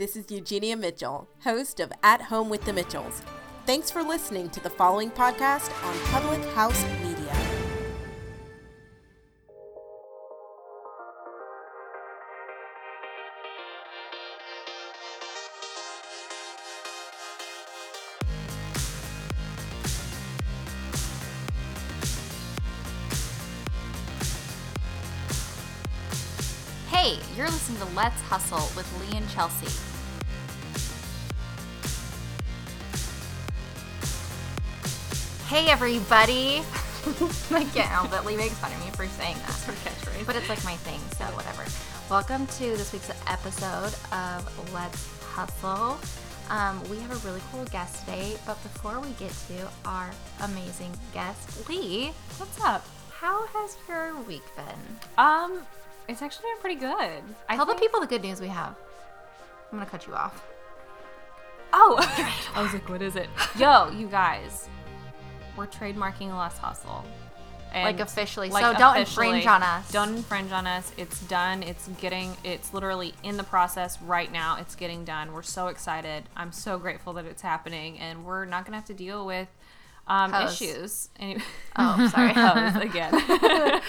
This is Eugenia Mitchell, host of At Home with the Mitchells. Thanks for listening to the following podcast on Public House Media. Hey, you're listening to Let's Hustle with Leigh and Chelsea. Hey, everybody. I can't help it. Leigh makes fun of me for saying that. But it's like my thing, so whatever. Welcome to this week's episode of Let's Hustle. Um, we have a really cool guest today, but before we get to our amazing guest, Leigh, What's up? how has your week been? Um, it's actually been pretty good. I Tell the people the good news we have. I'm gonna cut you off. Oh, I was like, what is it? Yo, you guys, we're trademarking Let's Hustle. And Like officially. So don't infringe on us. Don't infringe on us. It's done. It's getting. It's literally in the process right now. It's getting done. We're so excited. I'm so grateful that it's happening, and we're not gonna have to deal with um, issues. Any- Oh, sorry. Hoes again,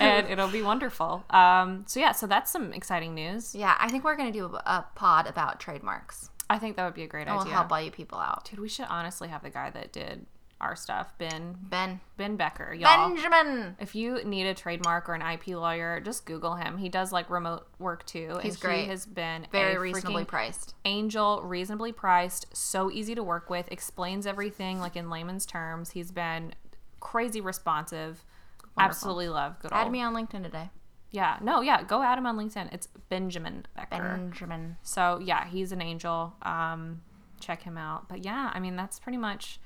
and it'll be wonderful. Um, so yeah, so that's some exciting news. Yeah, I think we're gonna do a, a pod about trademarks. I think that would be a great And we'll idea. help all you people out. Dude, we should honestly have the guy that did our stuff, Ben Ben. Ben Becker, y'all. Benjamin. if you need a trademark or an IP lawyer, just Google him. He does like remote work too. He's and great. He has been Very reasonably priced. Angel, reasonably priced, so easy to work with, explains everything like in layman's terms. He's been crazy responsive. Absolutely love good Add old- me on LinkedIn today. Yeah, no, yeah, go at him on LinkedIn. It's Benjamin Becker. Benjamin. So yeah, he's an angel. Um, check him out. But yeah, I mean that's pretty much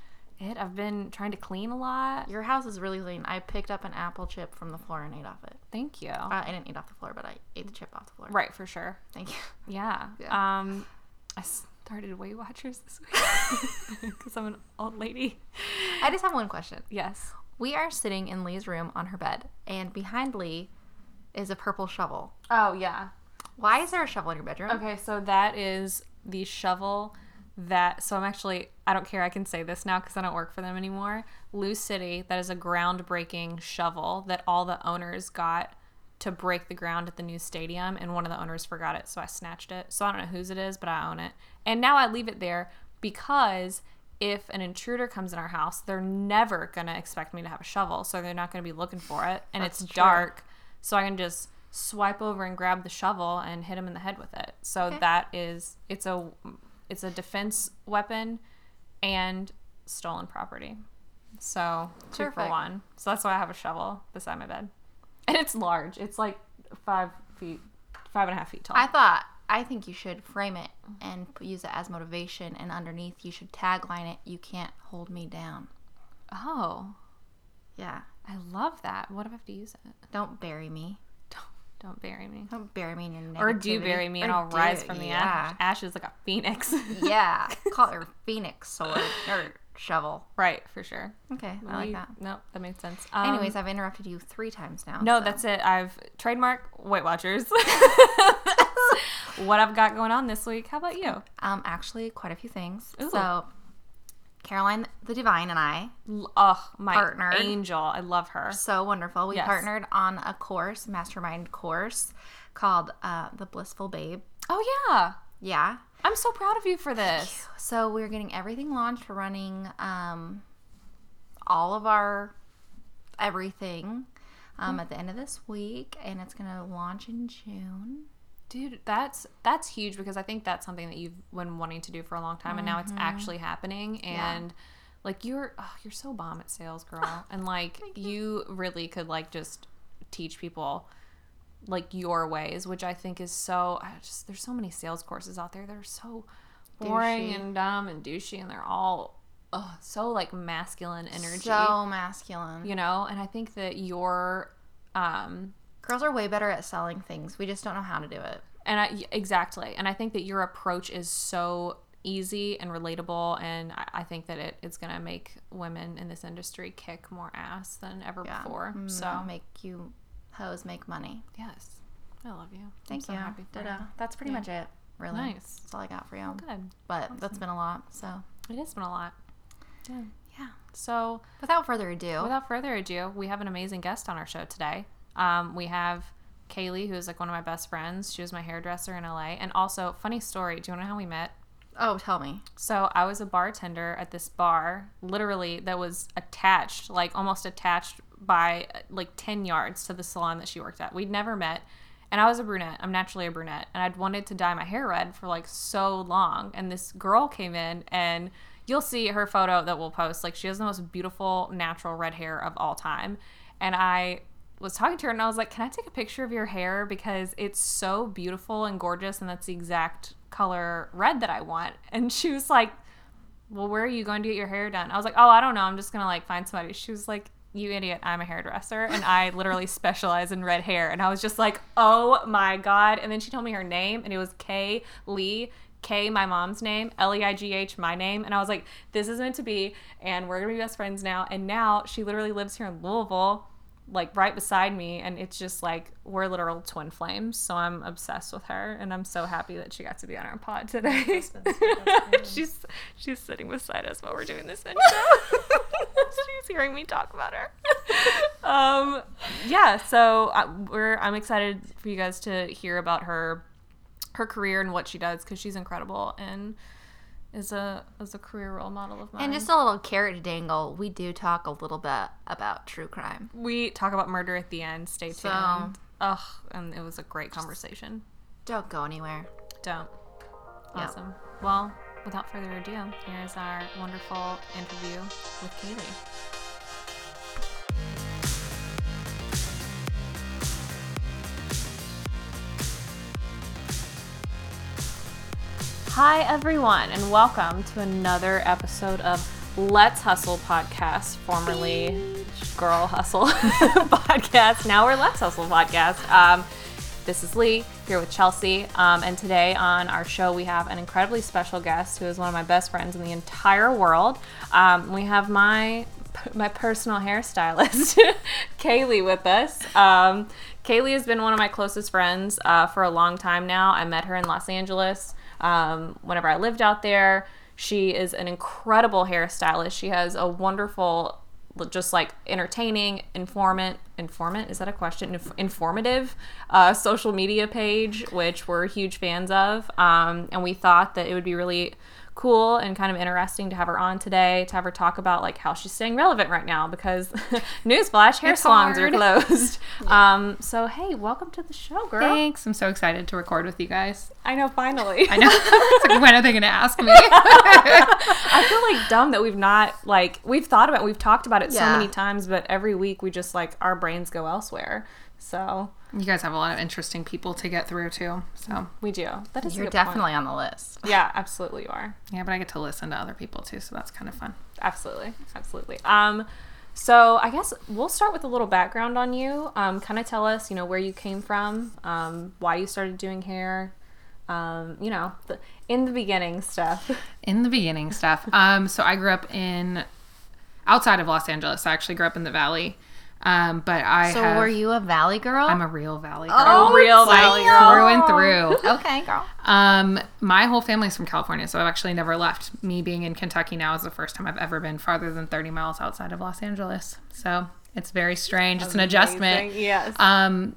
it. I've been trying to clean a lot. Your house is really clean. I picked up an apple chip from the floor and ate off it. Thank you. Uh, I didn't eat off the floor, but I ate the chip off the floor. right, for sure. Thank you. Yeah. Yeah. Um, I started Weight Watchers this week because I'm an old lady. I just have one question. Yes. We are sitting in Leigh's room on her bed, and behind Leigh is a purple shovel. Oh yeah. Why is there a shovel in your bedroom? Okay, so that is the shovel that. So I'm actually. I don't care. I can say this now because I don't work for them anymore. Lou City. That is a groundbreaking shovel that all the owners got to break the ground at the new stadium, and one of the owners forgot it, so I snatched it. So I don't know whose it is, but I own it, and now I leave it there because. If an intruder comes in our house, they're never gonna expect me to have a shovel, so they're not gonna be looking for it. And it's true. dark, so I can just swipe over and grab the shovel and hit him in the head with it. So Okay. that is it's a it's a defense weapon and stolen property. So two for one. So that's why I have a shovel beside my bed, and it's large. It's like five feet, five and a half feet tall. I thought I think you should frame it and use it as motivation, and underneath you should tagline it: "You can't hold me down." oh, Yeah. I love that. What if I have to use it? Don't bury me. Don't bury me. Don't bury me in your negativity. Or do bury me and Or I'll rise from the yeah. ash, ashes like a phoenix. yeah. Call it your phoenix sword or shovel. right, for sure. Okay, I like that. No, that makes sense. Um, Anyways, I've interrupted you three times now. No, so- that's it. I've trademark Weight Watchers. what I've got going on this week. How about you? um actually quite a few things. Ooh. So, Caroline the Divine and I, Oh, my Partnered. angel. I love her. so wonderful. We Yes. partnered on a course, mastermind course, called uh, the Blissful Babe. Oh yeah. Yeah. I'm so proud of you for this. So we're getting everything launched. We're running um, all of our everything um, at the end of this week, and it's gonna launch in June. Dude, that's that's huge because I think that's something that you've been wanting to do for a long time and now it's actually happening and like you're oh, you're so bomb at sales, girl. and like you really could like just teach people like your ways, which I think is so. I just there's so many sales courses out there that are so boring Douchey. and dumb and douchey, and they're all ugh, so like masculine energy, So masculine. you know. And I think that your um Girls are way better at selling things. We just don't know how to do it. and I exactly, and I think that your approach is so easy and relatable, and I, I think that it, it's gonna make women in this industry kick more ass than ever Yeah. before. Mm, So make you hoes make money. yes, I love you. I'm Thank so you. Happy for you. That's pretty Yeah. much it. Really. Nice. That's all I got for you. Good. But that's been a lot. So It has been a lot. Yeah. yeah. So, Without further ado, without further ado, we have an amazing guest on our show today. Um, we have Kayleigh, who is like one of my best friends. She was my hairdresser in LA. And also, funny story. Do you know how we met? oh, tell me. So I was a bartender at this bar, literally that was attached, like almost attached by like ten yards to the salon that she worked at. We'd never met, and I was a brunette. I'm naturally a brunette, and I'd wanted to dye my hair red for like so long. And this girl came in, and you'll see her photo that we'll post. Like she has the most beautiful natural red hair of all time, and I was talking to her and I was like, "Can I take a picture of your hair because it's so beautiful and gorgeous and that's the exact color red that I want." And she was like, "Well, where are you going to get your hair done?" I was like, "Oh, I don't know. I'm just going to like find somebody." She was like, "You idiot. I'm a hairdresser and I literally specialize in red hair." And I was just like, "Oh my god." And then she told me her name and it was Kay Lee K, my mom's name, L E I G H, my name. And I was like, this is meant to be. And we're going to be best friends now. And now she literally lives here in Louisville, like right beside me. And it's just like, we're literal twin flames. So I'm obsessed with her. And I'm so happy that she got to be on our pod today. she's she's sitting beside us while we're doing this intro. she's hearing me talk about her. um, yeah, so I, we're I'm excited for you guys to hear about her her career and what she does because she's incredible and is a is a career role model of mine. And just a little carrot to dangle, we do talk a little bit about true crime. we talk about murder at the end. Stay tuned. So- Ugh, and it was a great conversation. Don't go anywhere. Don't. Yep. Awesome. Well, without further ado, here's our wonderful interview with Kayleigh. Hi, everyone, and welcome to another episode of Let's Hustle podcast, formerly Girl Hustle podcast. Now we're Let's Hustle podcast. Um, this is Leigh here with Chelsea, um, and today on our show we have an incredibly special guest who is one of my best friends in the entire world. Um, we have my my personal hairstylist, Kayleigh, with us. Um, Kayleigh has been one of my closest friends uh, for a long time now. I met her in Los Angeles um, whenever I lived out there. She is an incredible hairstylist. She has a wonderful just like entertaining, informant, informant is that a question? Inf- informative uh, social media page, which we're huge fans of, um, and we thought that it would be really cool and kind of interesting to have her on today to have her talk about like how she's staying relevant right now because newsflash hair It's salons are hard. closed. Um, so hey, welcome to the show, girl. Thanks. I'm so excited to record with you guys. I know finally. I know. It's like, when are they going to ask me? I feel like dumb that we've not like we've thought about it, we've talked about it so many times, but every week we just like our brains go elsewhere. So you guys have a lot of interesting people to get through too. So we do. That is You're good point. definitely on the list. Yeah, absolutely you are. yeah, but I get to listen to other people too, so that's kind of fun. Absolutely. Absolutely. Um so I guess we'll start with a little background on you. Um, kind of tell us, you know, where you came from, um, why you started doing hair, um, you know, the, in the beginning stuff. In the beginning stuff. Um, so I grew up in outside of Los Angeles. I actually grew up in the Valley. Um, but I So have, were you a valley girl? I'm a real Valley girl. Oh, real damn. Valley through and through. Okay, girl. Um, my whole family's from California, so I've actually never left. Me being in Kentucky now is the first time I've ever been farther than 30 miles outside of Los Angeles. So it's very strange. It's an adjustment. Amazing. Yes. Um,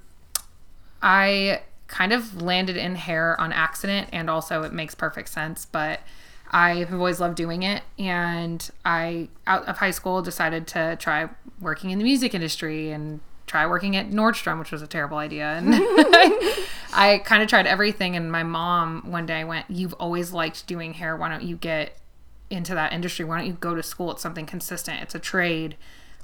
I kind of landed in hair on accident, and also it makes perfect sense. But I have always loved doing it, and I out of high school decided to try working in the music industry and try working at Nordstrom, which was a terrible idea. And I kind of tried everything. And my mom one day went, "You've always liked doing hair. Why don't you get into that industry? Why don't you go to school? It's something consistent. It's a trade."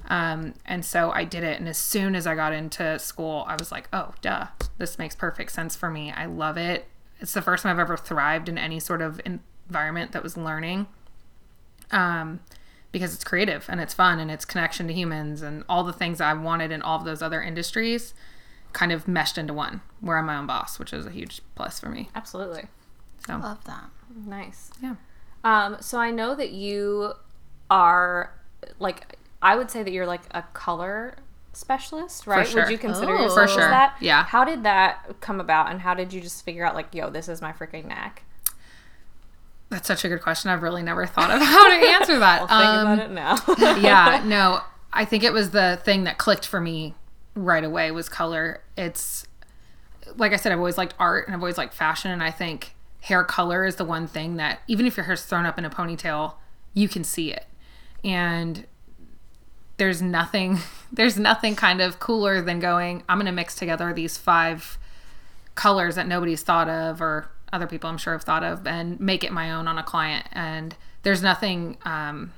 Um, and so I did it. And as soon as I got into school, I was like, oh, duh, this makes perfect sense for me. I love it. It's the first time I've ever thrived in any sort of environment that was learning. Um, because it's creative and it's fun and it's connection to humans and all the things I wanted in all of those other industries kind of meshed into one where I'm my own boss, which is a huge plus for me. Absolutely. So Love that. Nice. yeah. Um, so I know that you are like I would say that you're like a color specialist, right? sure. Would you consider Oh. yourself For sure. that? Yeah. How did that come about, and how did you just figure out like, yo, this is my freaking knack? That's such a good question. I've really never thought of how to answer that. I'll Um, think about it now. yeah, no, I think it was the thing that clicked for me right away was color. It's like I said, I've always liked art and I've always liked fashion, and I think hair color is the one thing that even if your hair's thrown up in a ponytail, you can see it, and there's nothing there's nothing kind of cooler than going i'm going to mix together these five colors that nobody's thought of or other people i'm sure have thought of and make it my own on a client. And there's nothing um,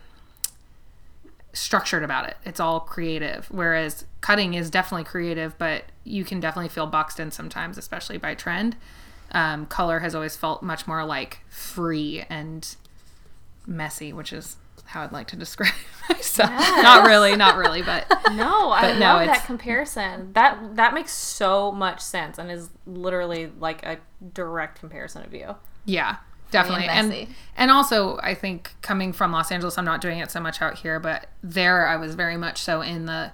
structured about it. It's all creative. Whereas cutting is definitely creative but you can definitely feel boxed in sometimes especially by trend. Um, color has always felt much more like free and messy which is how i'd like to describe myself not really not really but no, I But no, love that comparison. That that makes so much sense, and is literally like a direct comparison of you. Yeah, definitely. And and also I think coming from Los Angeles, I'm not doing it so much out here, but there I was very much so in the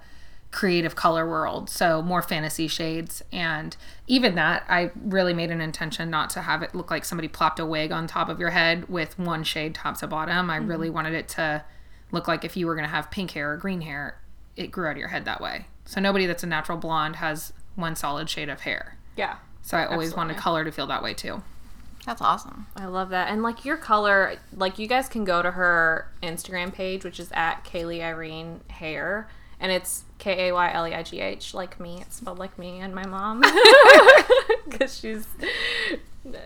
creative color world, so more fantasy shades and even that I really made an intention not to have it look like somebody plopped a wig on top of your head with one shade top to bottom. I really mm-hmm. wanted it to look like if you were going to have pink hair or green hair, it grew out of your head that way. So nobody that's a natural blonde has one solid shade of hair. Yeah. So I always wanted color to feel that way too. That's awesome. I love that. And like your color, like you guys can go to her Instagram page, which is at Kayleigh Irene Hair, and it's K A Y L E I G H, like me. It's spelled like me and my mom, because she's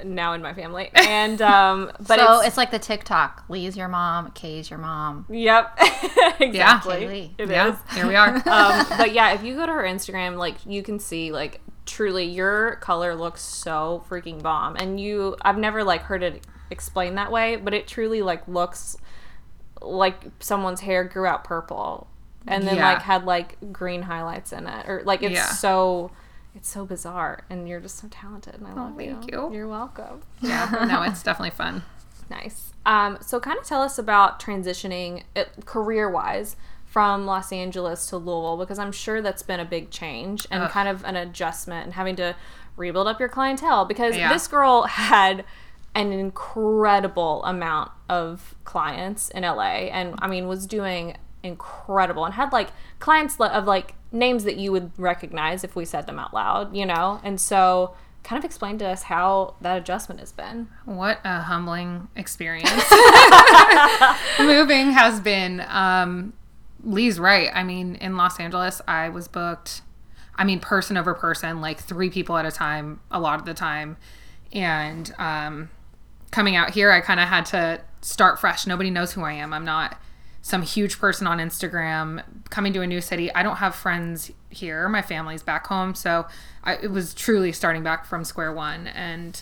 now in my family. And um, but so it's, it's, like the TikTok. Leigh's your mom, Kay's your mom. yep, exactly. It yeah, is. here we are. um, but yeah, if you go to her Instagram, like you can see like truly your color looks so freaking bomb. And you I've never like heard it explained that way, but it truly like looks like someone's hair grew out purple and then Yeah. like had like green highlights in it. Or like it's Yeah. so it's so bizarre and you're just so talented and I love thank you. you. You're welcome. yeah, no, it's definitely fun. Nice. Um, so, kind of tell us about transitioning career wise from Los Angeles to Louisville because I'm sure that's been a big change and kind of an adjustment and having to rebuild up your clientele because Yeah. this girl had an incredible amount of clients in LA and I mean was doing incredible and had like clients of like names that you would recognize if we said them out loud, you know? And so kind of explain to us how that adjustment has been. What a humbling experience. Moving has been. Um, Leigh's right. I mean, in Los Angeles, I was booked. I mean, person over person, like three people at a time, a lot of the time. And um, coming out here, I kind of had to start fresh. Nobody knows who I am. I'm not some huge person on Instagram. Coming to a new city, I don't have friends here. My family's back home, so I, it was truly starting back from square one and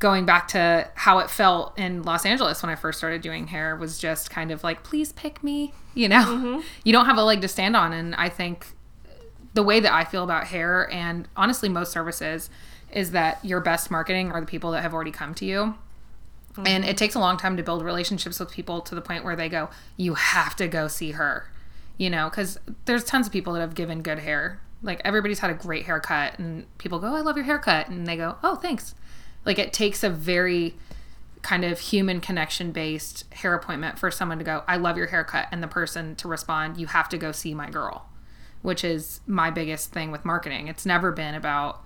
going back to how it felt in Los Angeles when I first started doing hair was just kind of like, please pick me. You know, mm-hmm. you don't have a leg to stand on, and I think the way that I feel about hair and honestly most services is that your best marketing are the people that have already come to you. Mm-hmm. And it takes a long time to build relationships with people to the point where they go, you have to go see her. You know, because there's tons of people that have given good hair. Like everybody's had a great haircut, and people go, oh, I love your haircut. And they go, oh, thanks. Like it takes a very kind of human connection based hair appointment for someone to go, I love your haircut. And the person to respond, you have to go see my girl which is my biggest thing with marketing. It's never been about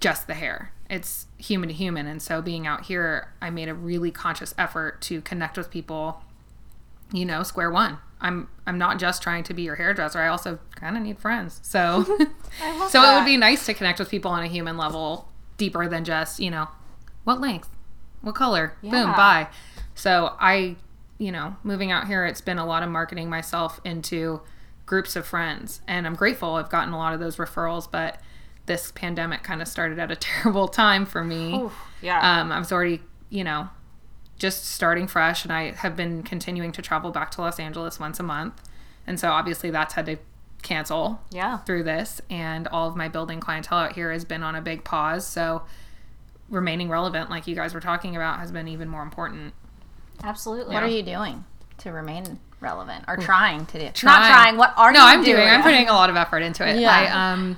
just the hair. It's human to human. And so being out here, I made a really conscious effort to connect with people, you know, square one. I'm I'm not just trying to be your hairdresser. I also kind of need friends. So so it would be nice to connect with people on a human level deeper than just, you know, what length? What color? Boom, Yeah. bye. So I, you know, moving out here, it's been a lot of marketing myself into groups of friends. And I'm grateful I've gotten a lot of those referrals, but this pandemic kind of started at a terrible time for me. yeah. Um, I was already, you know, just starting fresh, and I have been continuing to travel back to Los Angeles once a month. And so obviously that's had to cancel yeah. through this, and all of my building clientele out here has been on a big pause. So remaining relevant, like you guys were talking about, has been even more important. Absolutely. What are you doing to remain relevant or trying to do? Not Trying. trying. What are you doing? no, I'm doing? doing. I'm putting a lot of effort into it. Yeah. I um,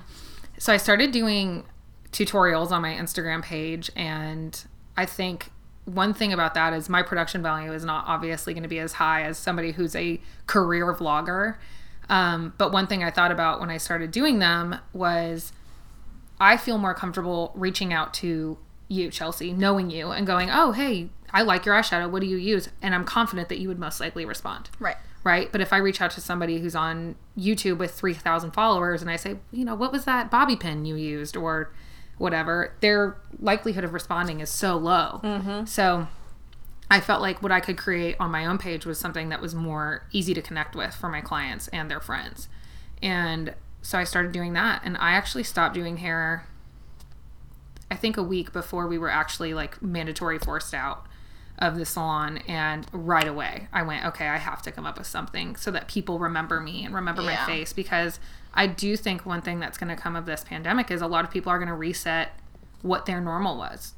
so I started doing tutorials on my Instagram page, and I think one thing about that is my production value is not obviously going to be as high as somebody who's a career vlogger. Um, but one thing I thought about when I started doing them was I feel more comfortable reaching out to you, Chelsea, knowing you and going, oh, hey, I like your eyeshadow. What do you use? And I'm confident that you would most likely respond right. Right? But if I reach out to somebody who's on YouTube with 3,000 followers and I say, you know, what was that bobby pin you used or whatever, their likelihood of responding is so low. Mm-hmm. So I felt like what I could create on my own page was something that was more easy to connect with for my clients and their friends. And so I started doing that. And I actually stopped doing hair, I think a week before we were actually like mandatory forced out of the salon and right away I went, okay, I have to come up with something so that people remember me and remember my face because I do think one thing that's going to come of this pandemic is a lot of people are going to reset what their normal was.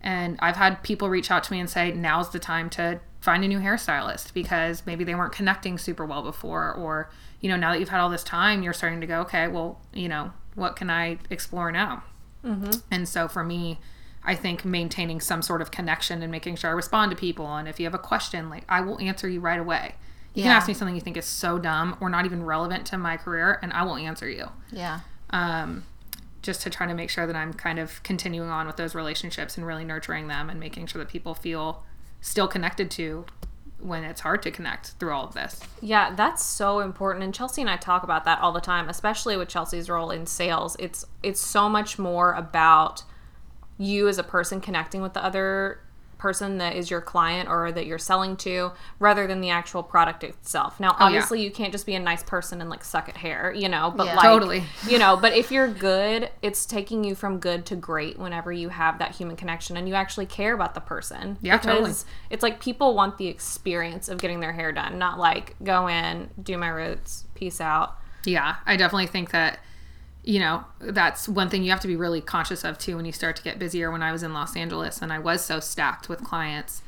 And I've had people reach out to me and say, now's the time to find a new hairstylist because maybe they weren't connecting super well before. Or, you know, now that you've had all this time, you're starting to go, okay, well, you know, what can I explore now? Mm-hmm. And so for me, I think maintaining some sort of connection and making sure I respond to people. And if you have a question, like I will answer you right away. You can ask me something you think is so dumb or not even relevant to my career, and I will answer you. Yeah. Um, just to try to make sure that I'm kind of continuing on with those relationships and really nurturing them and making sure that people feel still connected to when it's hard to connect through all of this. Yeah, that's so important. And Chelsea and I talk about that all the time, especially with Chelsea's role in sales. It's it's so much more about you as a person connecting with the other person that is your client or that you're selling to rather than the actual product itself. Now, oh, yeah. obviously, you can't just be a nice person and like suck at hair, you know, but Yeah. like Totally. you know, but if you're good, it's taking you from good to great whenever you have that human connection and you actually care about the person. Yeah, totally. Because it's like people want the experience of getting their hair done, not like go in, do my roots, peace out. Yeah, I definitely think that you know that's one thing you have to be really conscious of too when you start to get busier. When I was in Los Angeles and I was so stacked with clients,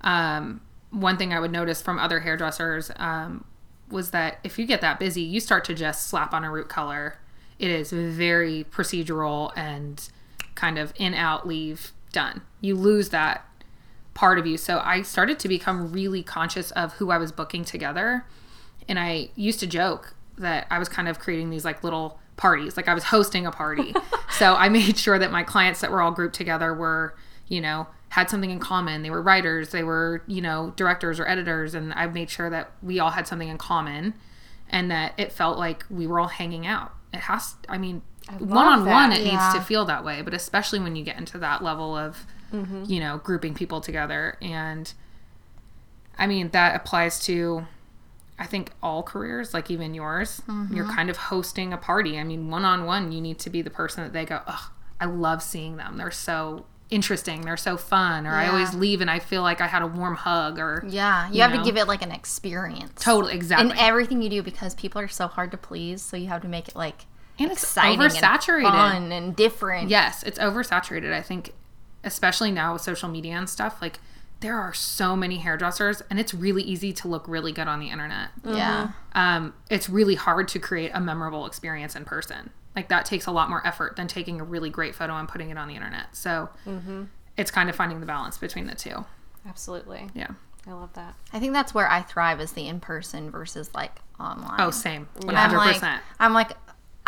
um, one thing I would notice from other hairdressers um, was that if you get that busy, you start to just slap on a root color. It is very procedural and kind of in out leave done. You lose that part of you. So I started to become really conscious of who I was booking together. And I used to joke that I was kind of creating these like little parties, like I was hosting a party. so I made sure that my clients that were all grouped together were, you know, had something in common. They were writers, they were, you know, directors or editors. And I made sure that we all had something in common and that it felt like we were all hanging out. It has, I mean, one on one, it needs to feel that way, but especially when you get into that level of, you know, grouping people together. And I mean, that applies to, I think, all careers, like even yours. You're mm-hmm. kind of hosting a party. I mean, one on one, you need to be the person that they go, oh, I love seeing them. They're so interesting. They're so fun. Or I always leave and I feel like I had a warm hug. Or Yeah. You, You have know? to give it like an experience. totally, exactly. In everything you do because people are so hard to please. So you have to make it like And it's exciting oversaturated. and fun and different. Yes, it's oversaturated. I think, especially now with social media and stuff, like there are so many hairdressers, and it's really easy to look really good on the internet. Yeah. Um, it's really hard to create a memorable experience in person. Like that takes a lot more effort than taking a really great photo and putting it on the internet. So it's kind of finding the balance between the two. Absolutely. Yeah. I love that. I think that's where I thrive is the in person versus like online. Oh, same. One I'm hundred like, percent. I'm like,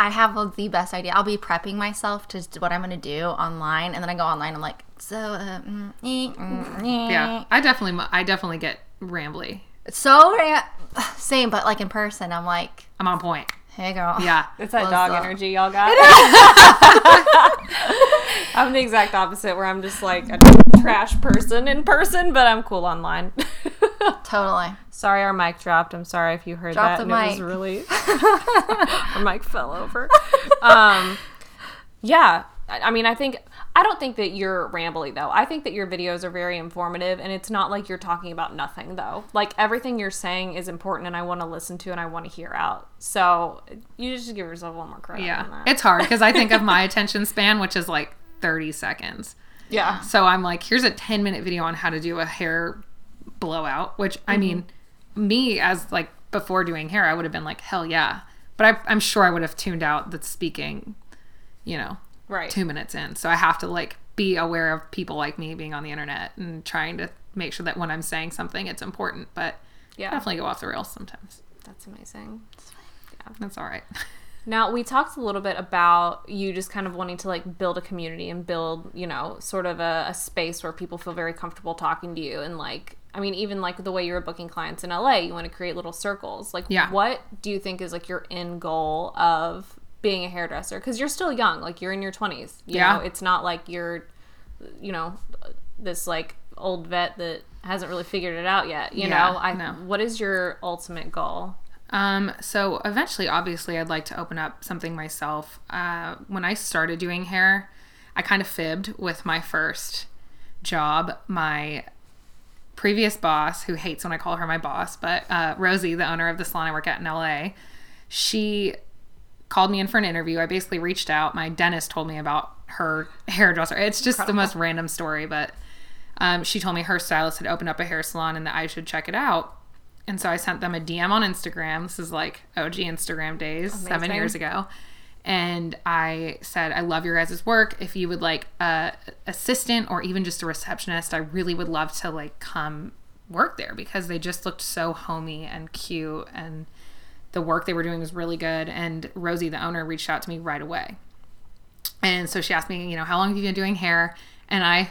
I have the best idea. I'll be prepping myself to what I'm going to do online, and then I go online. I'm like, so, uh, mm, eh, mm, eh. Yeah, I definitely, I definitely get rambly. so same, but like in person, I'm like, I'm on point. hey girl, Yeah. It's that What's dog up? energy y'all got. I'm the exact opposite where I'm just like a trash person in person, but I'm cool online. Totally. Sorry, our mic dropped. I'm sorry if you heard Drop that. the and It was really our mic fell over. Um, yeah, I I mean, I think I don't think that you're rambly though. I think that your videos are very informative, and it's not like you're talking about nothing though. Like everything you're saying is important, and I want to listen to and I want to hear out. So you just give yourself one more credit. Yeah. that. It's hard because I think of my attention span, which is like 30 seconds. yeah. So I'm like, here's a 10 minute video on how to do a hair blowout, which I mm-hmm. mean, me as like before doing hair, I would have been like, hell yeah. But I, I'm sure I would have tuned out the speaking, you know, Right. two minutes in. So I have to like be aware of people like me being on the internet and trying to make sure that when I'm saying something, it's important. But Yeah. definitely go off the rails sometimes. That's amazing. Yeah, that's all right. Now, we talked a little bit about you just kind of wanting to like build a community and build, you know, sort of a, a space where people feel very comfortable talking to you. And like, I mean, even like the way you were booking clients in LA, you want to create little circles. Like, Yeah. what do you think is like your end goal of being a hairdresser? Because you're still young, like, you're in your 20s. You Yeah. know, it's not like you're, you know, this like old vet that hasn't really figured it out yet. You Yeah, know, I, no. what is your ultimate goal? Um, so eventually, obviously, I'd like to open up something myself. Uh, when I started doing hair, I kind of fibbed with my first job. My previous boss, who hates when I call her my boss, but uh, Rosie, the owner of the salon I work at in LA, she called me in for an interview. I basically reached out. My dentist told me about her hairdresser. It's just the most random story, but um, she told me her stylist had opened up a hair salon and that I should check it out. And so I sent them a DM on Instagram. This is like OG Instagram days, seven years ago. And I said, I love your guys' work. If you would like a assistant or even just a receptionist, I really would love to like come work there because they just looked so homey and cute and the work they were doing was really good. And Rosie, the owner, reached out to me right away. And so she asked me, you know, how long have you been doing hair? And I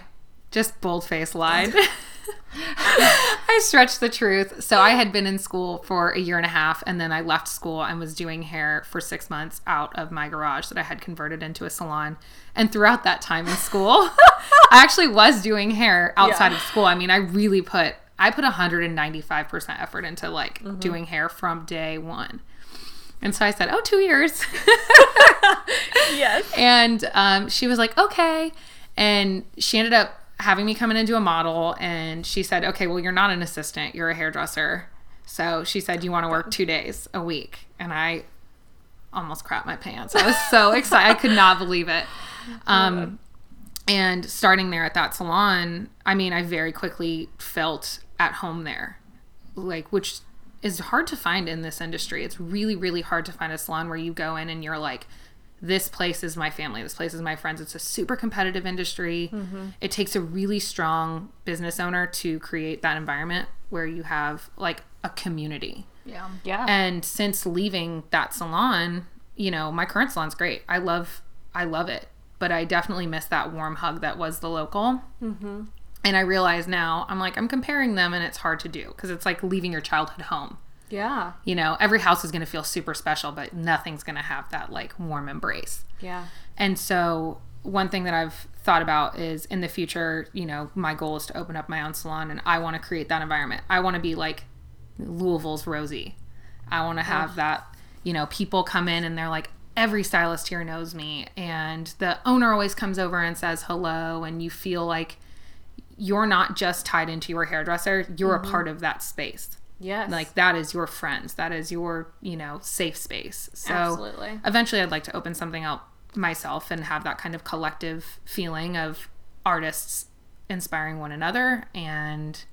just bold face lied. I stretched the truth. So I had been in school for a year and a half, and then I left school and was doing hair for six months out of my garage that I had converted into a salon. And throughout that time in school, I actually was doing hair outside of school. I mean, I really put I put 195% effort into like doing hair from day one. And so I said, "Oh, two years." Yes. And um, she was like, okay. And she ended up having me come in and do a model. And she said, okay, well, you're not an assistant, you're a hairdresser. So she said, you want to work two days a week. And I almost crapped my pants. I was so excited. I could not believe it. Um, and starting there at that salon, I mean, I very quickly felt at home there, like, which is hard to find in this industry. It's really, really hard to find a salon where you go in and you're like, this place is my family. This place is my friends. It's a super competitive industry. It takes a really strong business owner to create that environment where you have like a community. Yeah. Yeah. And since leaving that salon, you know, my current salon's great. I love, I love it. But I definitely miss that warm hug that was the local. Mm-hmm. And I realize now, I'm like, I'm comparing them, and it's hard to do because it's like leaving your childhood home. Yeah. You know, every house is going to feel super special, but nothing's going to have that like warm embrace. Yeah. And so, one thing that I've thought about is in the future, you know, my goal is to open up my own salon and I want to create that environment. I want to be like Louisville's Rosie. I want to have that, you know, people come in and they're like, every stylist here knows me. And the owner always comes over and says hello. And you feel like you're not just tied into your hairdresser, you're a mm-hmm. part of that space. Yes. Like that is your friends. That is your, you know, safe space. So Absolutely. eventually I'd like to open something up myself and have that kind of collective feeling of artists inspiring one another and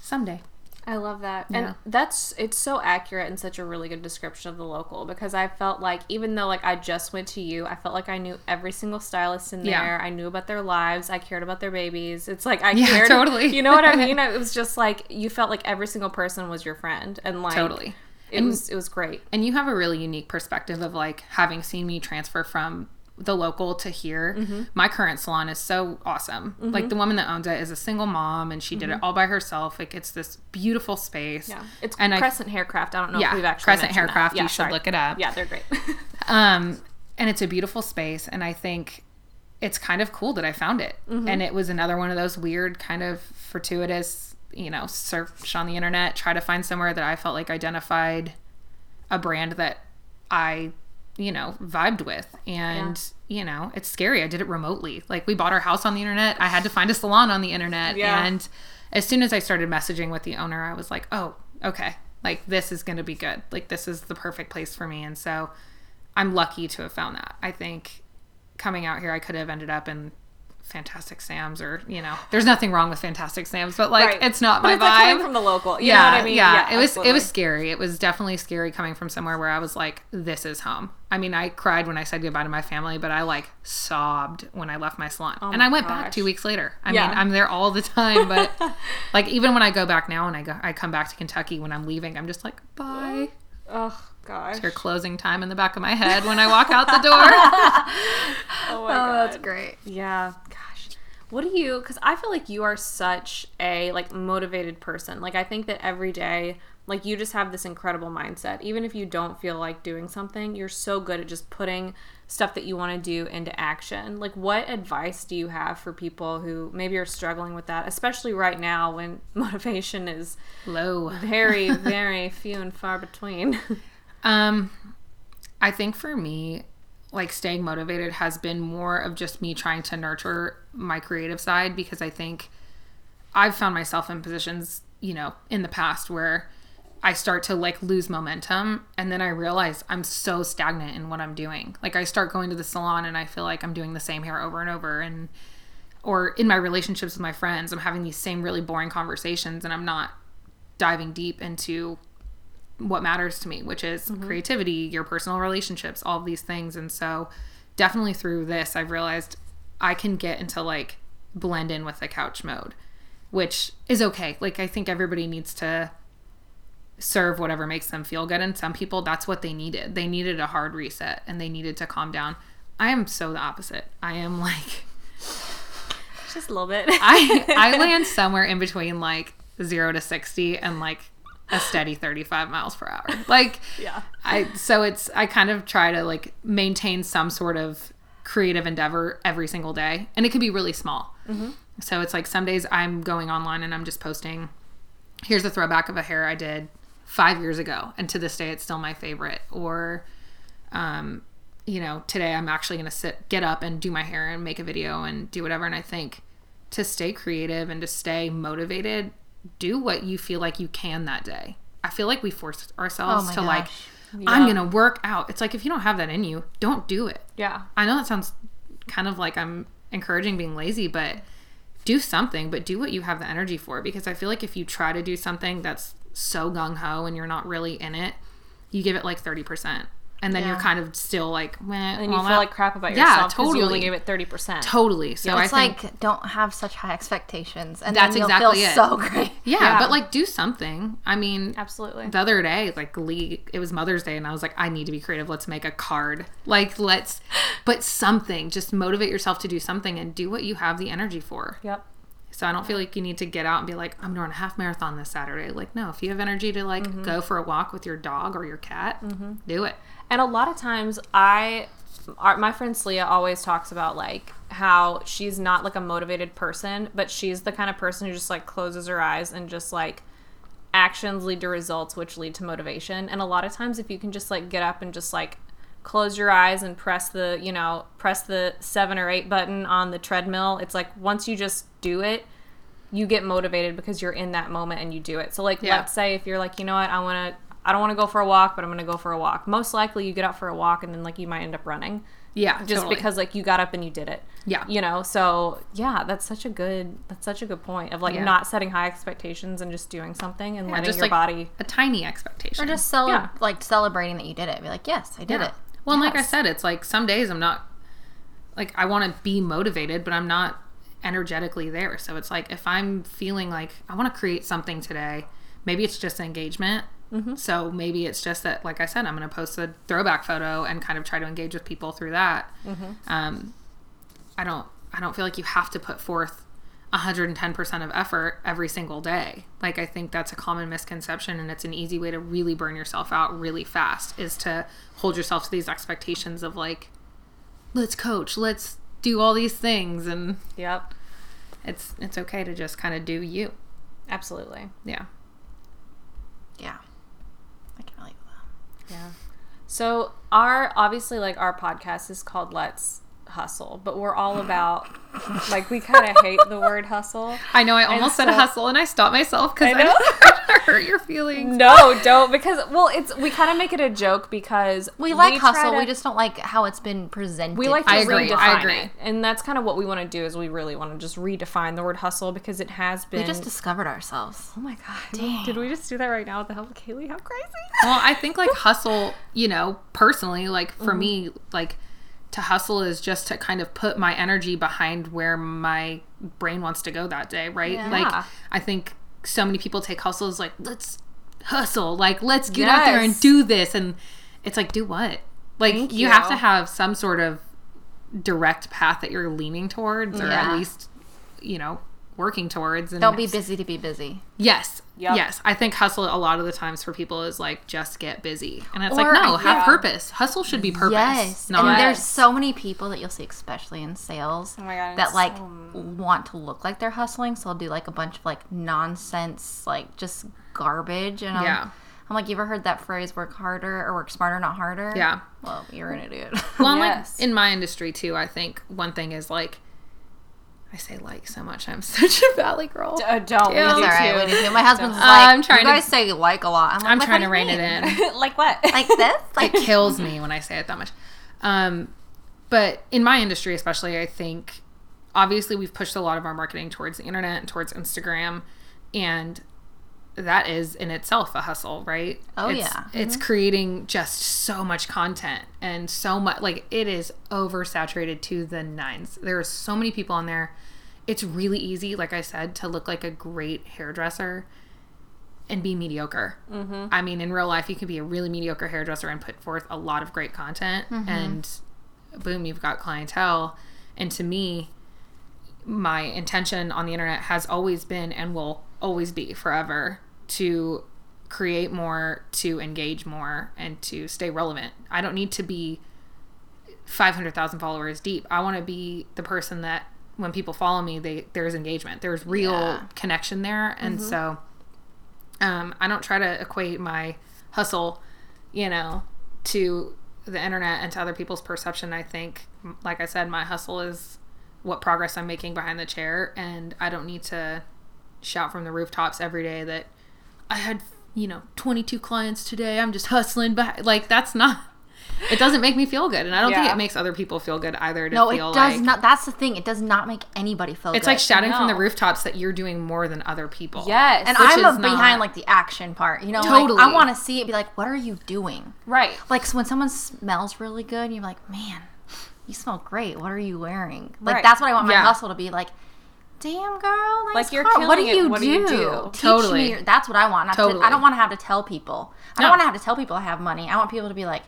someday. I love that. Yeah. And that's it's so accurate and such a really good description of the local because I felt like even though like I just went to you, I felt like I knew every single stylist in Yeah. there. I knew about their lives. I cared about their babies. It's like I Yeah, cared totally. You know what I mean? It was just like you felt like every single person was your friend and like Totally. It was it was great. And you have a really unique perspective of like having seen me transfer from the local to here. Mm-hmm. My current salon is so awesome. Like the woman that owns it is a single mom and she did it all by herself. Like it's this beautiful space. Mm-hmm. Yeah. It's and I Crescent Haircraft. I don't know Yeah, if we've actually Crescent. Haircraft, Yeah, you should look it up. Yeah, they're great. Um, and it's a beautiful space, and I think it's kind of cool that I found it. Mm-hmm. And it was another one of those weird, kind of fortuitous you know, search on the internet, try to find somewhere that I felt like identified a brand that I, you know, vibed with. And, you know, it's scary. I did it remotely. Like we bought our house on the internet. I had to find a salon on the internet. Yeah. And as soon as I started messaging with the owner, I was like, oh, okay. Like this is going to be good. Like this is the perfect place for me. And so I'm lucky to have found that. I think coming out here, I could have ended up in Fantastic Sam's or, you know, there's nothing wrong with Fantastic Sam's, but like Right. it's not But my it's like vibe coming from the local. You yeah, know what I mean? Yeah, it was absolutely. it was scary. It was definitely scary coming from somewhere where I was like, "This is home." I mean, I cried when I said goodbye to my family, but I like sobbed when I left my salon, oh and my I went back two weeks later. I Yeah. mean, I'm there all the time, but like even when I go back now and I go, I come back to Kentucky when I'm leaving, I'm just like, "Bye." Oh gosh. It's your closing time in the back of my head when I walk out the door. Oh my Oh, god. that's great. Yeah, gosh. What do you cuz I feel like you are such a like motivated person. Like I think that every day like you just have this incredible mindset. Even if you don't feel like doing something, you're so good at just putting stuff that you want to do into action. Like what advice do you have for people who maybe are struggling with that, especially right now when motivation is Low. very very few and far between? Um, I think for me, like staying motivated has been more of just me trying to nurture my creative side because I think I've found myself in positions, you know, in the past where I start to like lose momentum and then I realize I'm so stagnant in what I'm doing. Like I start going to the salon and I feel like I'm doing the same hair over and over and or in my relationships with my friends, I'm having these same really boring conversations and I'm not diving deep into what matters to me, which is mm-hmm. creativity, your personal relationships, all of these things. And so, definitely through this, I've realized I can get into like blend in with the couch mode, which is okay. Like, I think everybody needs to serve whatever makes them feel good. And some people, that's what they needed. They needed a hard reset and they needed to calm down. I am so the opposite. I am like, just a little bit. I I land somewhere in between like zero to sixty and like a steady thirty five miles per hour. Like Yeah. I so it's I kind of try to like maintain some sort of creative endeavor every single day, and it can be really small. So it's like some days I'm going online and I'm just posting. Here's a throwback of a hair I did five years ago, and to this day it's still my favorite. Or um, you know, today I'm actually going to sit, get up and do my hair and make a video and do whatever. And I think to stay creative and to stay motivated, do what you feel like you can that day. I feel like we force ourselves Oh to like, gosh. I'm going to work out. It's like if you don't have that in you, don't do it. yeah. I know that sounds kind of like I'm encouraging being lazy, but do something, but do what you have the energy for. Because I feel like if you try to do something that's so gung ho and you're not really in it, you give it like 30%. And then you're kind of still like, meh, And you feel that- like crap about yourself. Yeah, because you only gave it 30%. Totally. So I it's think, like don't have such high expectations, and That's exactly feel it. so great. yeah, Yeah. but like do something. I mean, Absolutely. the other day, like Leigh, it was Mother's Day, and I was like, I need to be creative. Let's make a card. Like, let's, but something. Just motivate yourself to do something and do what you have the energy for. Yep. So I don't feel like you need to get out and be like, I'm doing a half marathon this Saturday. Like, no, if you have energy to like mm-hmm. go for a walk with your dog or your cat, mm-hmm. do it. And a lot of times, I, our, my friend Celia always talks about like how she's not like a motivated person, but she's the kind of person who just like closes her eyes and just like actions lead to results, which lead to motivation. And a lot of times, if you can just like get up and just like close your eyes and press the, you know, press the seven or eight button on the treadmill, it's like once you just do it, you get motivated because you're in that moment and you do it. So like Yeah. let's say if you're like, you know what, I want to I don't want to go for a walk, but I'm going to go for a walk. Most likely you get out for a walk and then like you might end up running Yeah, just totally. because like you got up and you did it. Yeah. You know, so yeah, that's such a good that's such a good point of like Yeah. not setting high expectations and just doing something and Yeah, letting just your like body a tiny expectation. Or just cele- Yeah. like celebrating that you did it. Be like, yes, I did Yeah. it. Well, and like I said, it's like some days I'm not like I want to be motivated, but I'm not energetically there. So it's like if I'm feeling like I want to create something today, maybe it's just engagement. So maybe it's just that, like I said, I'm going to post a throwback photo and kind of try to engage with people through that. Um, I don't, I don't feel like you have to put forth 110% of effort every single day. Like I think that's a common misconception and it's an easy way to really burn yourself out really fast is to hold yourself to these expectations of like let's coach, let's do all these things and Yep. it's it's okay to just kind of do you. Absolutely. Yeah. Yeah. I can relate with that. Yeah. So our obviously like our podcast is called Let's Hustle, but we're all about like we kind of hate the word hustle. I know I almost said so- hustle and I stopped myself because I I, know. don't want to hurt your feelings. No, don't because well, it's we kind of make it a joke because We like try hustle. to- we just don't like how it's been presented. we like to I agree, redefine I agree. it, and that's kind of what we want to do. Is we really want to just redefine the word hustle because it has been. we just discovered ourselves. oh my god! Did we just do that right now with the help of Kayleigh? How crazy! Well, I think like hustle, you know, personally, like for mm-hmm. me, like to hustle is just to kind of put my energy behind where my brain wants to go that day, right? Yeah. Like I think so many people take hustle as like let's hustle, like let's get out there and do this, and it's like do what? Like Thank you have to have some sort of direct path that you're leaning towards, or Yeah. at least you know working towards. And Don't be busy to be busy. Yes. Yep. Yes. I think hustle a lot of the times for people is like just get busy. And it's Or- like, no, have yeah. purpose. Hustle should be purpose. Yes, Not and there's so many people that you'll see, especially in sales, Oh my God, that like so- want to look like they're hustling. So they'll do like a bunch of like nonsense, like just garbage. And I'm, Yeah. I'm like, you ever heard that phrase, "Work harder" or "Work smarter, not harder"? Yeah. Well, you're an idiot. Well, Yes. like in my industry too, I think one thing is like I say like so much. I'm such a valley girl. Uh, don't. Yeah. we It's do all right. too. We do too. My husband's like, I'm trying you to- guys say like a lot. I'm, like, I'm "Like, trying to do you rein it in. like what? like this? Like it kills me when I say it that much. Um, but in my industry, especially, I think obviously we've pushed a lot of our marketing towards the internet and towards Instagram, and that is in itself a hustle, right? Oh, it's, yeah. it's creating just so much content and so much like it is oversaturated to the nines. There are so many people on there. It's really easy, like I said, to look like a great hairdresser and be mediocre. Mm-hmm. I mean, in real life, you can be a really mediocre hairdresser and put forth a lot of great content, and boom, you've got clientele. And to me, my intention on the internet has always been and will always be forever to create more, to engage more, and to stay relevant. I don't need to be 500,000 followers deep. I want to be the person that when people follow me, they there's engagement. There's real Yeah. connection there. And so um, I don't try to equate my hustle, you know, to the internet and to other people's perception. I think, like I said, my hustle is what progress I'm making behind the chair, and I don't need to shout from the rooftops every day that I had, you know, 22 clients today. I'm just hustling back. Like that's not. It doesn't make me feel good, and I don't think it makes other people feel good either. To no, it does like, not. That's the thing. It does not make anybody feel. It's good. like shouting from the rooftops that you're doing more than other people. yes. And I'm behind like the action part. You know, Totally. Like, I want to see it. Be like, what are you doing? right. Like so when someone smells really good, you're like, man, you smell great. What are you wearing? Like Right. that's what I want my Yeah. hustle to be like. Damn girl, nice Like, you're car. What do you What do do? you do? Teach Totally. me. That's what I want. Not to- Totally. I don't want to have to tell people. I don't want to have to tell people I have money. I want people to be like,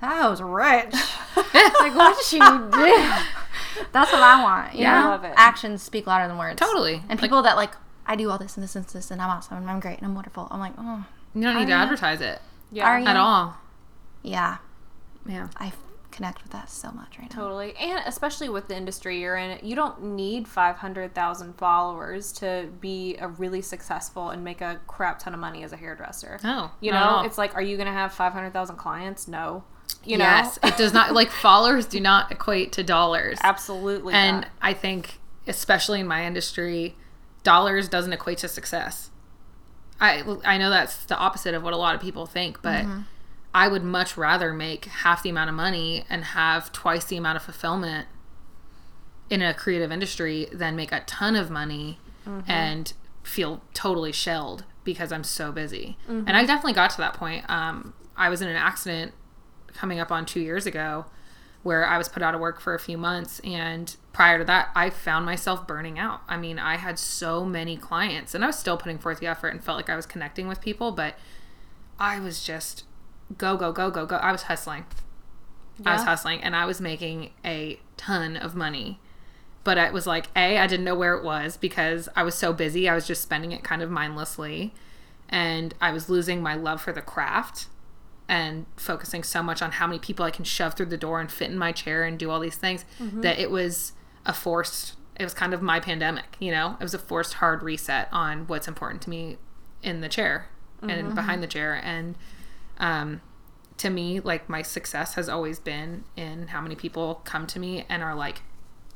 that was rich. like what did she do? That's what I want. You Yeah. know? I love it. Actions speak louder than words. Totally. And Like- people that like, I do all this and this and this and I'm awesome and I'm great and I'm wonderful. I'm like, oh, You don't need to advertise it Yeah. Are you? at all. yeah. Yeah. I f- connect with that so much right now. Totally. And especially with the industry you're in, you don't need 500,000 followers to be a really successful and make a crap ton of money as a hairdresser. No, You know, all. it's like, are you going to have 500,000 clients? No. You know? yes, it does not like followers do not equate to dollars. Absolutely. and not. I think, especially in my industry, dollars doesn't equate to success. I I know that's the opposite of what a lot of people think, but mm-hmm. I would much rather make half the amount of money and have twice the amount of fulfillment in a creative industry than make a ton of money and feel totally shelled because I'm so busy. And I definitely got to that point. Um, I was in an accident coming up on two years ago where I was put out of work for a few months. And prior to that, I found myself burning out. I mean, I had so many clients and I was still putting forth the effort and felt like I was connecting with people, but I was just go, go, go, go, go. I was hustling. I was hustling and I was making a ton of money. But it was like, A, I didn't know where it was because I was so busy. I was just spending it kind of mindlessly. And I was losing my love for the craft and focusing so much on how many people I can shove through the door and fit in my chair and do all these things mm-hmm. that it was a forced it was kind of my pandemic, you know? It was a forced hard reset on what's important to me in the chair and mm-hmm. behind the chair. And um, to me, like my success has always been in how many people come to me and are like,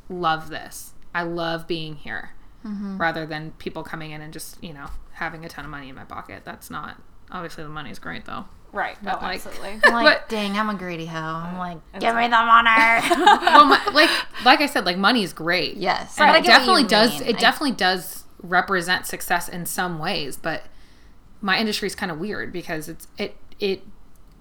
love this. I love being here. Rather than people coming in and just, you know, having a ton of money in my pocket. That's not, obviously, the money's great though. Right. No, But, like- absolutely. I'm like, But- dang, I'm a greedy hoe. I'm like, give me the money. well, my, like like I said, like money is great. yes. and I it definitely does. mean. It I- definitely does represent success in some ways, but my industry is kind of weird because it's it it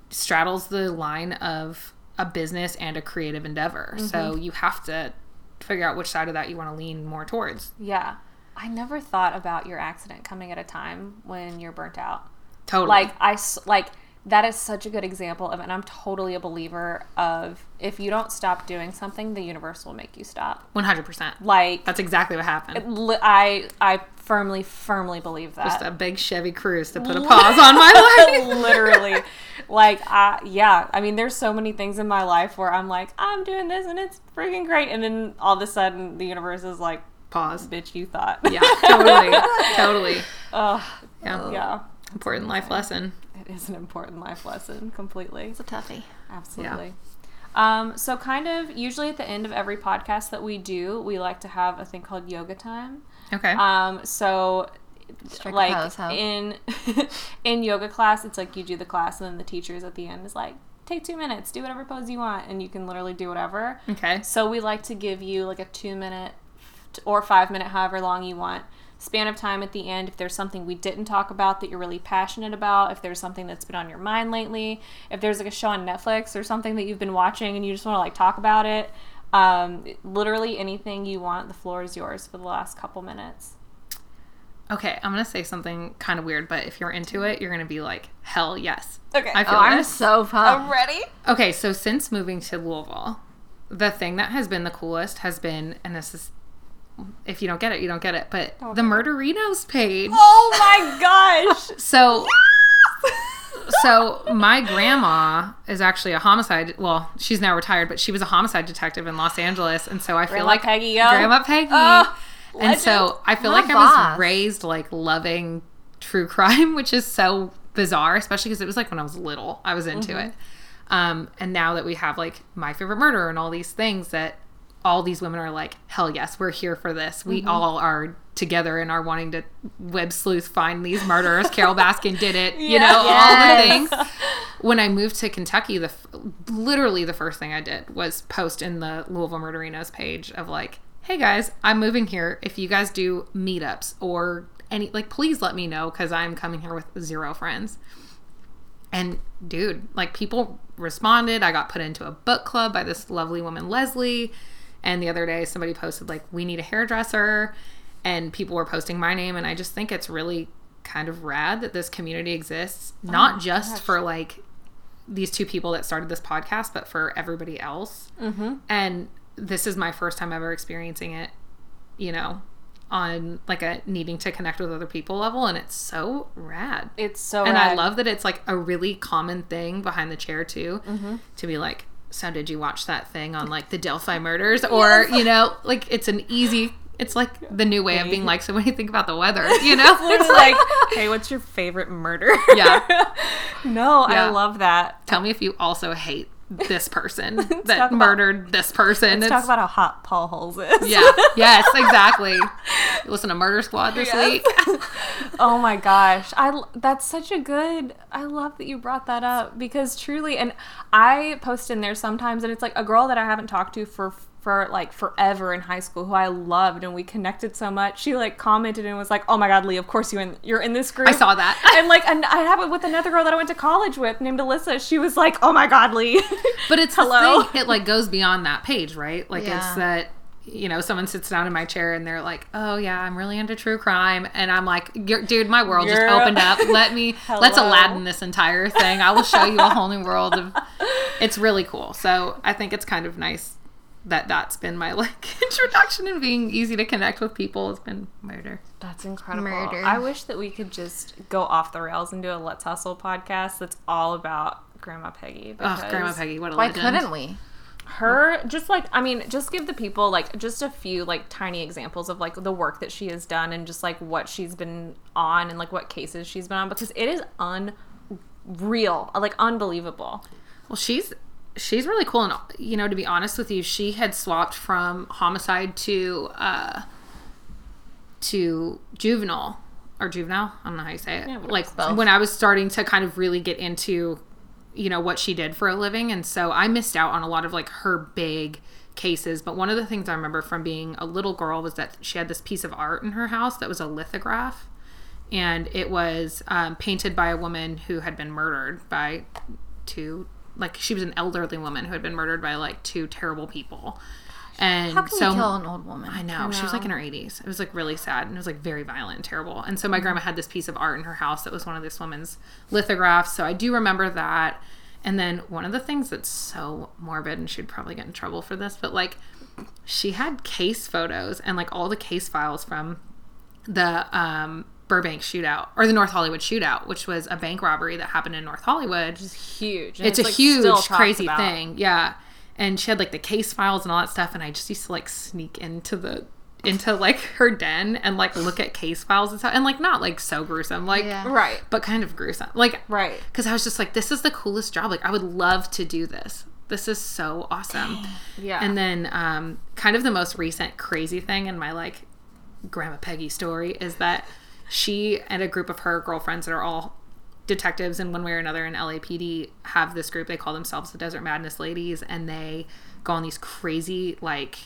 straddles the line of a business and a creative endeavor. So Mm-hmm. you have to figure out which side of that you want to lean more towards. Yeah. I never thought about your accident coming at a time when you're burnt out. Totally. Like I like that is such a good example of and I'm totally a believer of if you don't stop doing something, the universe will make you stop. one hundred percent. Like That's exactly what happened. li- I I firmly firmly believe that. Just a big Chevy Cruze to put a pause on my life. literally like I yeah i mean there's so many things in my life where i'm like i'm doing this and it's freaking great and then all of a sudden the universe is like Pause. bitch you thought Yeah, totally, totally. Yeah, yeah important life lesson. It is an important life lesson completely It's a toughie. absolutely um, so kind of usually at the end of every podcast that we do we like to have a thing called yoga time Okay. Um, so Strike a like pose, in in yoga class, it's like you do the class and then the teachers at the end is like, take two minutes, do whatever pose you want, and you can literally do whatever. okay. So we like to give you like a two minute or five minute, however long you want, span of time at the end. If there's something we didn't talk about that you're really passionate about, if there's something that's been on your mind lately, if there's like a show on Netflix or something that you've been watching and you just want to like talk about it, um, literally anything you want, the floor is yours for the last couple minutes. Okay, I'm gonna say something kind of weird, but if you're into it, you're gonna be like, hell yes. Okay. I feel Oh, I'm so pumped. ready? Okay, so since moving to Louisville, the thing that has been the coolest has been, and this is, if you don't get it, you don't get it, but the Murderinos page. Oh my gosh! So, so my grandma is actually a homicide. Well, she's now retired, but she was a homicide detective in Los Angeles, and so I feel Grandma like Peggy, yo. Grandma Peggy. Oh, and so I feel My like I was raised like loving true crime, which is so bizarre, especially because it was like when I was little, I was into Mm-hmm. it. Um, and now that we have like my favorite murder and all these things that all these women are like, hell yes, we're here for this. We Mm-hmm. all are together and are wanting to web sleuth find these murderers. Carole Baskin did it, you know, all the things. When I moved to Kentucky, the literally the first thing I did was post in the Louisville Murderinos page of like, hey guys, I'm moving here. If you guys do meetups or any, like, please let me know because I'm coming here with zero friends. And dude, like people responded. I got put into a book club by this lovely woman, Leslie. And the other day, somebody posted, like, we need a hairdresser. And people were posting my name. And I just think it's really kind of rad that this community exists, not just for like these two people that started this podcast, but for everybody else. Mm-hmm. And this is my first time ever experiencing it, you know, on like a needing to connect with other people level. And it's so rad It's so and I love that it's like a really common thing behind the chair too Mm-hmm. to be like so did you watch that thing on like the delphi murders or you know like it's an easy it's like the new way of being like so when you think about the weather you know It's like, hey, what's your favorite murder? Yeah. no, Yeah. I love that. tell me if you also hate this person that about- murdered this person. Let's talk about how hot Paul Holes is. yeah. Yes exactly. Listen to murder squad this week. Oh my gosh. I that's such a good i love that you brought that up because truly and i post in there sometimes and it's like a girl that i haven't talked to for for like forever in high school who i loved and we connected so much she like commented and was like oh my god Leigh of course you in you're in this group i saw that and like and i have it with another girl that i went to college with named alyssa she was like oh my god Leigh But it's Hello? thing, it like goes beyond that page, right? Like Yeah. it's that you know, someone sits down in my chair and they're like, "Oh yeah, I'm really into true crime," and I'm like, "Dude, my world just You're- opened up. Let me let's Aladdin this entire thing. I will show you a whole new world of." It's really cool. So I think it's kind of nice that that's been my like introduction and being easy to connect with people has been murder. That's incredible. Murder. I wish that we could just go off the rails and do a Let's Hustle podcast that's all about Grandma Peggy. Oh, Grandma Peggy, what a Why legend! couldn't we? her just like i mean just give the people like just a few like tiny examples of like the work that she has done and just like what she's been on and like what cases she's been on because it is unreal like unbelievable Well, she's she's really cool, and you know, to be honest with you, she had swapped from homicide to uh to juvenile or juvenile. I don't know how you say it. like when I was starting to kind of really get into you know what she did for a living, and so I missed out on a lot of like her big cases. But one of the things I remember from being a little girl was that she had this piece of art in her house that was a lithograph and it was um, painted by a woman who had been murdered by two like she was an elderly woman who had been murdered by like two terrible people and How can so you kill an old woman? I know. She was like in her 80s. It was like really sad and it was like very violent and terrible. And so my grandma had this piece of art in her house that was one of this woman's lithographs. So I do remember that. And then one of the things that's so morbid and she'd probably get in trouble for this, but like she had case photos and like all the case files from the um, Burbank shootout or the North Hollywood shootout, which was a bank robbery that happened in North Hollywood. Is huge and it's, a like, huge crazy about. thing yeah. And she had like the case files and all that stuff and i just used to like sneak into the into like her den and like look at case files and stuff and like not like so gruesome like Yeah. right. but kind of gruesome like Right. because i was just like this is the coolest job like i would love to do this. This is so awesome. Yeah. And then um kind of the most recent crazy thing in my like grandma peggy story is that she and a group of her girlfriends that are all detectives in one way or another in LAPD have this group they call themselves the Desert Madness Ladies and they go on these crazy like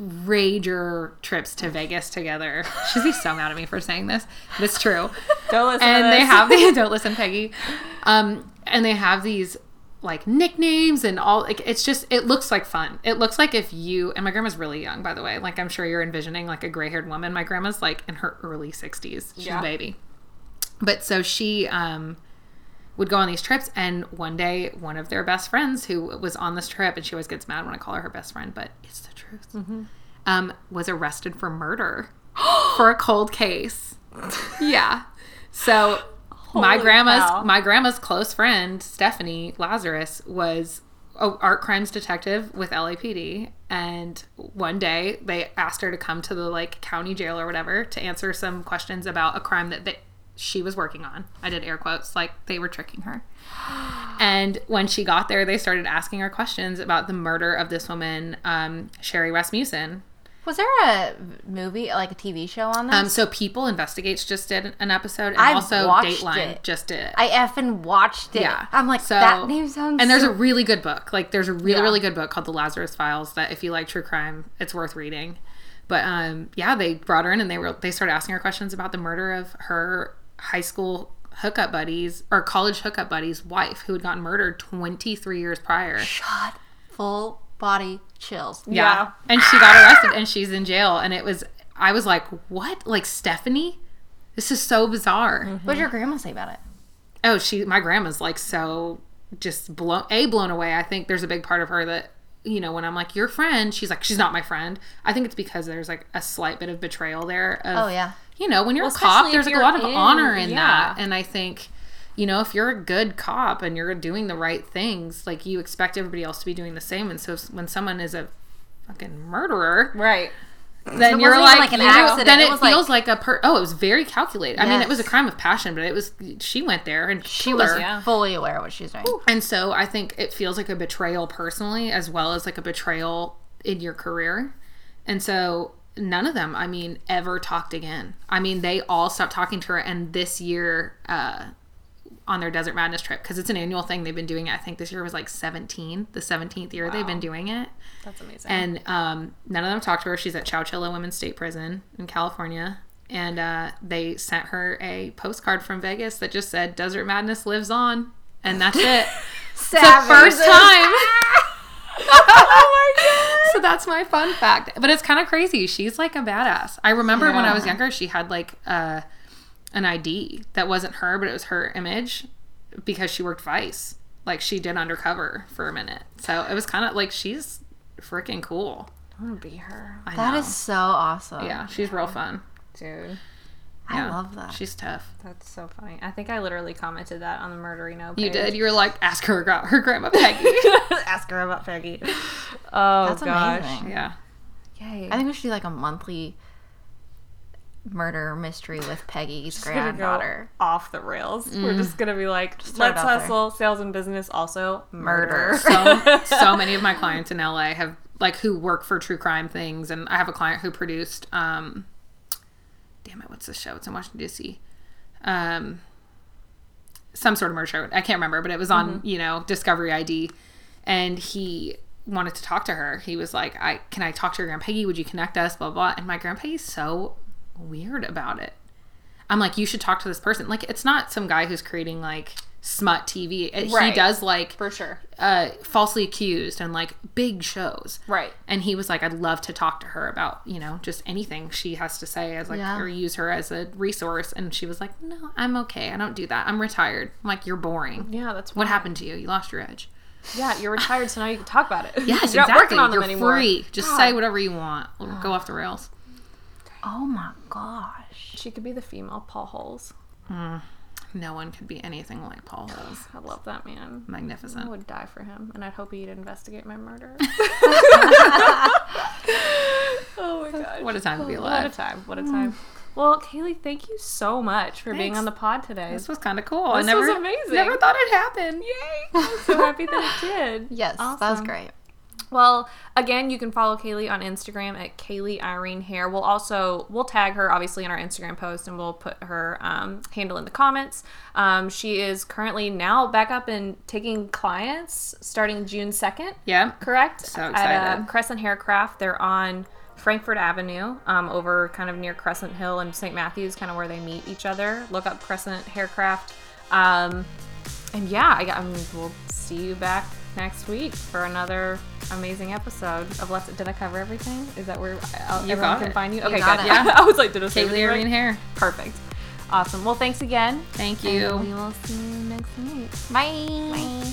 rager trips to Vegas together. She'd be so mad at me for saying this, but it's true. Don't listen to and they have the don't listen Peggy. Um and they have these like nicknames and all like it's just it looks like fun. It looks like if you and my grandma's really young by the way. Like I'm sure you're envisioning like a gray-haired woman. My grandma's like in her early 60s. She's Yeah. a baby. But so she um would go on these trips and one day one of their best friends who was on this trip and she always gets mad when I call her her best friend, but it's the truth. Um was arrested for murder for a cold case. Yeah. So my grandma's cow. my grandma's close friend Stephanie Lazarus was a art crimes detective with LAPD and one day they asked her to come to the like county jail or whatever to answer some questions about a crime that they, she was working on. I did air quotes like they were tricking her. And when she got there, they started asking her questions about the murder of this woman, um, Sherri Rasmussen. Was there a movie, like a TV show on this? Um, so People Investigates just did an episode, and I've also Dateline it. just did. I effing watched it. Yeah. I'm like, So- that name sounds. and there's so- a really good book. Like there's a really Yeah. really good book called The Lazarus Files that if you like true crime, it's worth reading. But um, yeah, they brought her in and they were they started asking her questions about the murder of her high school hookup buddies or college hookup buddies' wife who had gotten murdered 23 years prior. shot full body chills. Yeah. And she got arrested and she's in jail. And it was, I was like, what? Like Stephanie? This is so bizarre. What did your grandma say about it? Oh, she, my grandma's like so just blown, A, blown away. I think there's a big part of her that, you know, when I'm like, your friend, she's like, she's not my friend. I think it's because there's like a slight bit of betrayal there. Of, Oh, yeah. You know, when you're Well, a cop, there's like a lot of in- honor in yeah. that. And I think, you know, if you're a good cop and you're doing the right things, like you expect everybody else to be doing the same. And so when someone is a fucking murderer, right then it you're like, like an you- accident. Then It it, was like- feels like, a per. Oh, it was very calculated. I mean, it was a crime of passion, but it was she went there and She was. Yeah. fully aware of what she was doing. And so I think it feels like a betrayal personally, as well as like a betrayal in your career. And so none of them, I mean, ever talked again. I mean, they all stopped talking to her. And this year, uh, on their Desert Madness trip, because it's an annual thing they've been doing. it. I think this year was like 17, the 17th year they've been doing it. that's amazing And um, none of them talked to her. She's at Chowchilla Women's State Prison in California. And uh, they sent her a postcard from Vegas that just said, Desert Madness lives on. And that's it. It's the first time. oh my god! So that's my fun fact. But it's kind of crazy. She's like a badass. I remember when I was younger, she had like uh, an ID that wasn't her, but it was her image because she worked Vice. Like she did undercover for a minute. So it was kind of like she's freaking cool. i want to be her I That know. is so awesome. yeah, she's real fun. dude I love that. She's tough. That's so funny. I think I literally commented that on the Murderino. You page. did. You were like, ask her about her grandma Peggy. Ask her about Peggy. Oh That's gosh. amazing. yeah. Yay. I think we should do like a monthly murder mystery with Peggy's Just go granddaughter. off the rails. We're just gonna be like, throw it let's out there. hustle, sales and business, also murder. Murder. so, so many of my clients in LA have like who work for true crime things, and I have a client who produced, um, damn it, what's the show? It's in Washington D.C. Um, some sort of murder show. I can't remember, but it was on you know Discovery ID, and he wanted to talk to her. He was like, "I can I talk to your grandpa Peggy? Would you connect us?" Blah blah. And my grandpa is so weird about it. I'm like, you should talk to this person. Like, it's not some guy who's creating like smut TV. It- He does like For sure. uh, falsely accused and like big shows. Right. And he was like, I'd love to talk to her about, you know, just anything she has to say as like, Yeah. or use her as a resource. And she was like, no, I'm okay. I don't do that. I'm retired. I'm like, you're boring. Yeah, that's What happened to you? You lost your edge. Yeah, you're retired, so now you can talk about it. Yes, you're exactly. not working on them you're anymore. free. Just say whatever you want. Go off the rails. Oh my gosh. She could be the female Paul Holes. Mm. No one could be anything like Paul Holes. I love that man. Magnificent. I would die for him, and I'd hope he'd investigate my murder. oh my god. What a time to be alive. What a time. What a mm. time. Well, Kayleigh, thank you so much for being on the pod today. This was kind of cool. I This never, was amazing. never thought it'd happen. Yay! I'm so happy that it did. Yes, that was great. Well, again, you can follow Kayleigh on Instagram at Kayleigh Irene Hair. We'll also we'll tag her obviously in our Instagram post, and we'll put her um, handle in the comments. Um, she is currently now back up and taking clients starting June second. Yeah. correct. So At uh, excited. Crescent Haircraft, they're on Frankfort Avenue, um, over kind of near Crescent Hill and St. Matthews, kind of where they meet each other. Look up Crescent Haircraft. Um, and yeah, I, I mean, we'll see you back next week for another amazing episode of Let's. Did I cover everything? Is that where uh, You everyone can it. find you? You Okay, got good. it. Yeah, I was like, did I say Kayleigh right? Hair. Perfect. Awesome. Well, thanks again. Thank And you. we will see you next week. Bye. Bye.